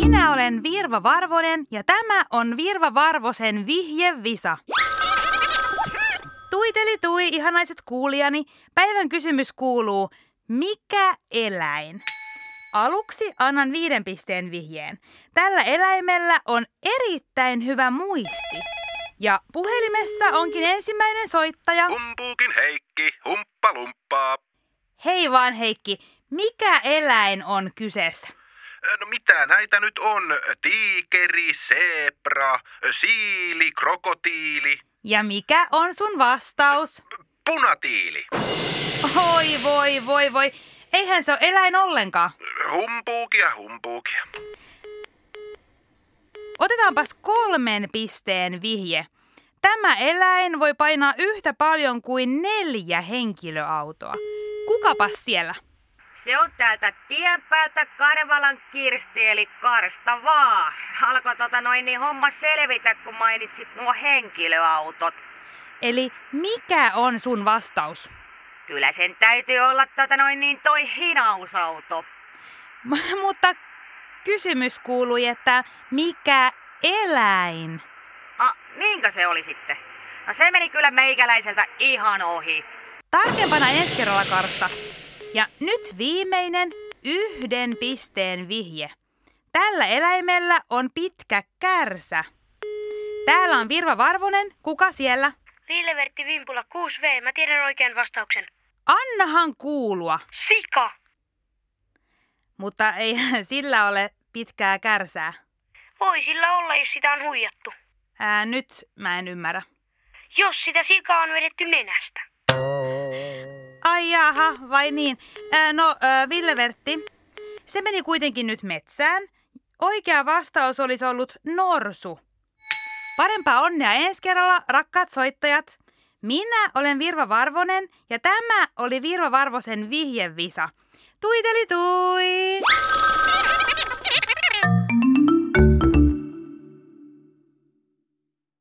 Minä olen Virva Varvonen ja tämä on Virva Varvosen vihjevisa. Tuiteli tui, ihanaiset kuulijani. Päivän kysymys kuuluu, mikä eläin? Aluksi annan viiden pisteen vihjeen. Tällä eläimellä on erittäin hyvä muisti. Ja puhelimessa onkin ensimmäinen soittaja. Humpuukin Heikki, humppa lumppaa. Hei vaan Heikki, mikä eläin on kyseessä? No mitä näitä nyt on? Tiikeri, zebra, siili, krokotiili, Ja mikä on sun vastaus? punatiili. Oi voi voi voi, eihän se ole eläin ollenkaan. Humpuukia, humpuukia. Otetaanpas kolmen pisteen vihje. Tämä eläin voi painaa yhtä paljon kuin neljä henkilöautoa. Kukapas siellä? Se on täältä tien päältä Karvalan Kirsti eli Karsta vaan. Alkoi tota noin niin homma selvitä, kun mainitsit nuo henkilöautot. Eli mikä on sun vastaus? Kyllä sen täytyy olla tota noin niin toi hinausauto. M- mutta kysymys kuului, että mikä eläin? Ah, niinkö se oli sitten? No se meni kyllä meikäläiseltä ihan ohi. Tarkempana ensi kerralla, Karsta. Ja nyt viimeinen yhden pisteen vihje. Tällä eläimellä on pitkä kärsä. Täällä on Virva Varvonen. Kuka siellä? Ville-Vertti Vimpula 6V, mä tiedän oikean vastauksen. Annahan kuulua. Sika! Mutta ei sillä ole pitkää kärsää. Voi sillä olla, jos sitä on huijattu. Ää, nyt mä en ymmärrä. Jos sitä sikaa on vedetty nenästä. Ai jaha, vai niin. Ää, no, ää, Ville Vertti, se meni kuitenkin nyt metsään. Oikea vastaus olisi ollut norsu. Parempaa onnea ensi kerralla, rakkaat soittajat. Minä olen Virva Varvonen ja tämä oli Virva Varvosen vihjevisa. Tuiteli tui!